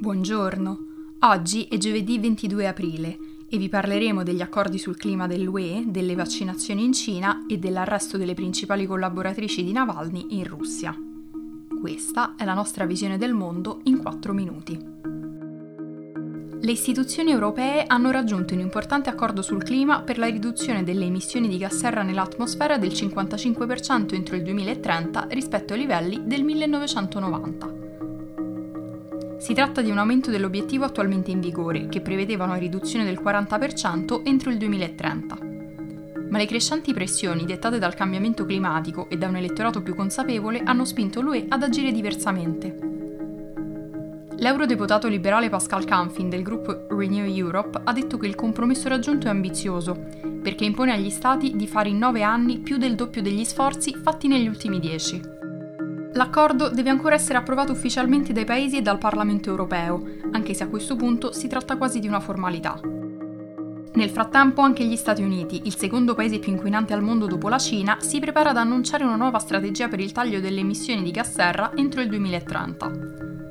Buongiorno, oggi è giovedì 22 aprile e vi parleremo degli accordi sul clima dell'UE, delle vaccinazioni in Cina e dell'arresto delle principali collaboratrici di Navalny in Russia. Questa è la nostra visione del mondo in 4 minuti. Le istituzioni europee hanno raggiunto un importante accordo sul clima per la riduzione delle emissioni di gas serra nell'atmosfera del 55% entro il 2030 rispetto ai livelli del 1990. Si tratta di un aumento dell'obiettivo attualmente in vigore, che prevedeva una riduzione del 40% entro il 2030. Ma le crescenti pressioni dettate dal cambiamento climatico e da un elettorato più consapevole hanno spinto l'UE ad agire diversamente. L'eurodeputato liberale Pascal Canfin del gruppo Renew Europe ha detto che il compromesso raggiunto è ambizioso, perché impone agli Stati di fare in nove anni più del doppio degli sforzi fatti negli ultimi dieci. L'accordo deve ancora essere approvato ufficialmente dai paesi e dal Parlamento europeo, anche se a questo punto si tratta quasi di una formalità. Nel frattempo anche gli Stati Uniti, il secondo paese più inquinante al mondo dopo la Cina, si prepara ad annunciare una nuova strategia per il taglio delle emissioni di gas serra entro il 2030.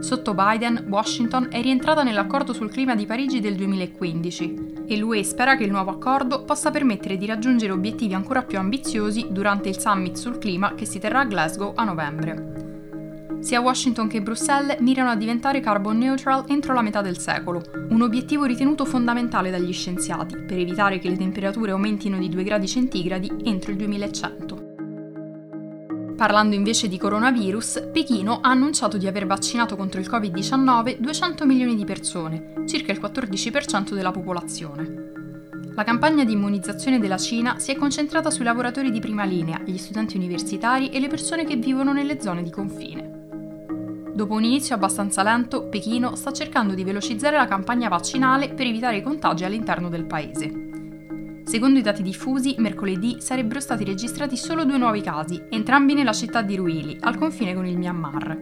Sotto Biden, Washington è rientrata nell'accordo sul clima di Parigi del 2015 e l'UE spera che il nuovo accordo possa permettere di raggiungere obiettivi ancora più ambiziosi durante il summit sul clima che si terrà a Glasgow a novembre. Sia Washington che Bruxelles mirano a diventare carbon neutral entro la metà del secolo, un obiettivo ritenuto fondamentale dagli scienziati per evitare che le temperature aumentino di 2 gradi centigradi entro il 2100. Parlando invece di coronavirus, Pechino ha annunciato di aver vaccinato contro il Covid-19 200 milioni di persone, circa il 14% della popolazione. La campagna di immunizzazione della Cina si è concentrata sui lavoratori di prima linea, gli studenti universitari e le persone che vivono nelle zone di confine. Dopo un inizio abbastanza lento, Pechino sta cercando di velocizzare la campagna vaccinale per evitare i contagi all'interno del paese. Secondo i dati diffusi, mercoledì sarebbero stati registrati solo due nuovi casi, entrambi nella città di Ruili, al confine con il Myanmar.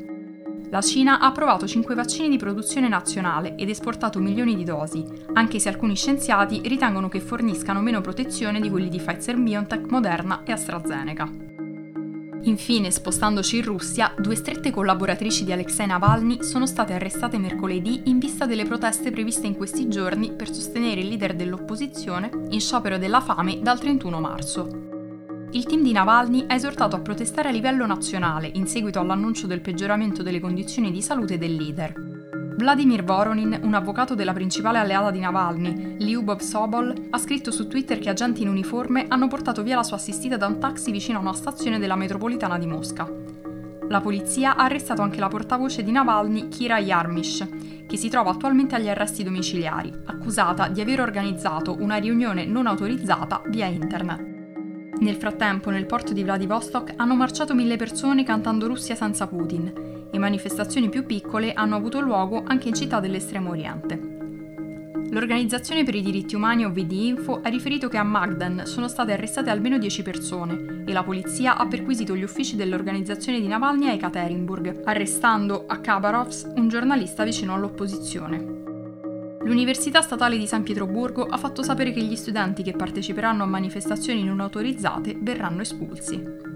La Cina ha approvato 5 vaccini di produzione nazionale ed esportato milioni di dosi, anche se alcuni scienziati ritengono che forniscano meno protezione di quelli di Pfizer BioNTech, Moderna e AstraZeneca. Infine, spostandoci in Russia, due strette collaboratrici di Alexei Navalny sono state arrestate mercoledì in vista delle proteste previste in questi giorni per sostenere il leader dell'opposizione in sciopero della fame dal 31 marzo. Il team di Navalny ha esortato a protestare a livello nazionale in seguito all'annuncio del peggioramento delle condizioni di salute del leader. Vladimir Voronin, un avvocato della principale alleata di Navalny, Lyubov Sobol, ha scritto su Twitter che agenti in uniforme hanno portato via la sua assistita da un taxi vicino a una stazione della metropolitana di Mosca. La polizia ha arrestato anche la portavoce di Navalny, Kira Yarmish, che si trova attualmente agli arresti domiciliari, accusata di aver organizzato una riunione non autorizzata via internet. Nel frattempo, nel porto di Vladivostok hanno marciato mille persone cantando Russia senza Putin e manifestazioni più piccole hanno avuto luogo anche in città dell'estremo oriente. L'Organizzazione per i diritti umani OVD Info ha riferito che a Magdan sono state arrestate almeno 10 persone e la polizia ha perquisito gli uffici dell'organizzazione di Navalny a Ekaterinburg, arrestando a Khabarovsk un giornalista vicino all'opposizione. L'Università Statale di San Pietroburgo ha fatto sapere che gli studenti che parteciperanno a manifestazioni non autorizzate verranno espulsi.